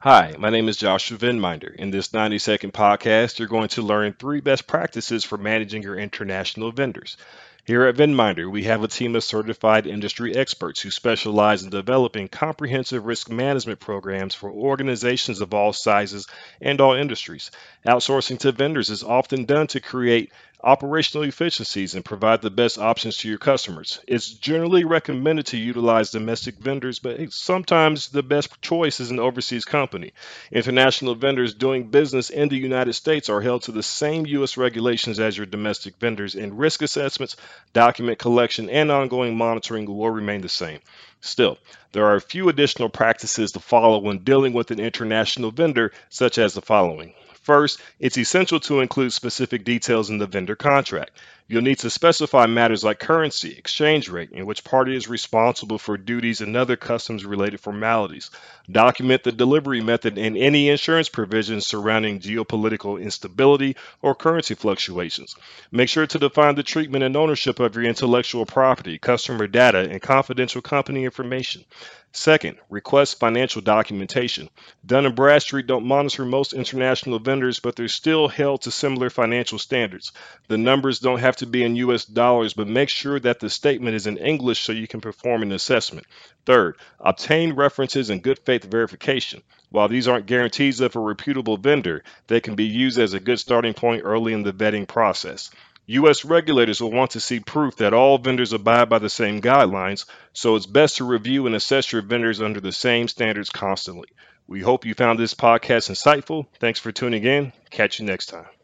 Hi, my name is Joshua Venminder. In this 90 second podcast, you're going to learn three best practices for managing your international vendors. Here at Venminder, we have a team of certified industry experts who specialize in developing comprehensive risk management programs for organizations of all sizes and all industries. Outsourcing to vendors is often done to create operational efficiencies and provide the best options to your customers. It's generally recommended to utilize domestic vendors, but sometimes the best choice is an overseas company. International vendors doing business in the United States are held to the same U.S. regulations as your domestic vendors, and risk assessments, document collection, and ongoing monitoring will remain the same. Still, there are a few additional practices to follow when dealing with an international vendor, such as the following. First, it's essential to include specific details in the vendor contract. You'll need to specify matters like currency, exchange rate, and which party is responsible for duties and other customs related formalities. Document the delivery method and any insurance provisions surrounding geopolitical instability or currency fluctuations. Make sure to define the treatment and ownership of your intellectual property, customer data, and confidential company information. Second, request financial documentation. Dun & Bradstreet don't monitor most international vendors, but they're still held to similar financial standards. The numbers don't have to be in US dollars, but make sure that the statement is in English so you can perform an assessment. Third, obtain references and good faith verification. While these aren't guarantees of a reputable vendor, they can be used as a good starting point early in the vetting process. U.S. regulators will want to see proof that all vendors abide by the same guidelines, so it's best to review and assess your vendors under the same standards constantly. We hope you found this podcast insightful. Thanks for tuning in. Catch you next time.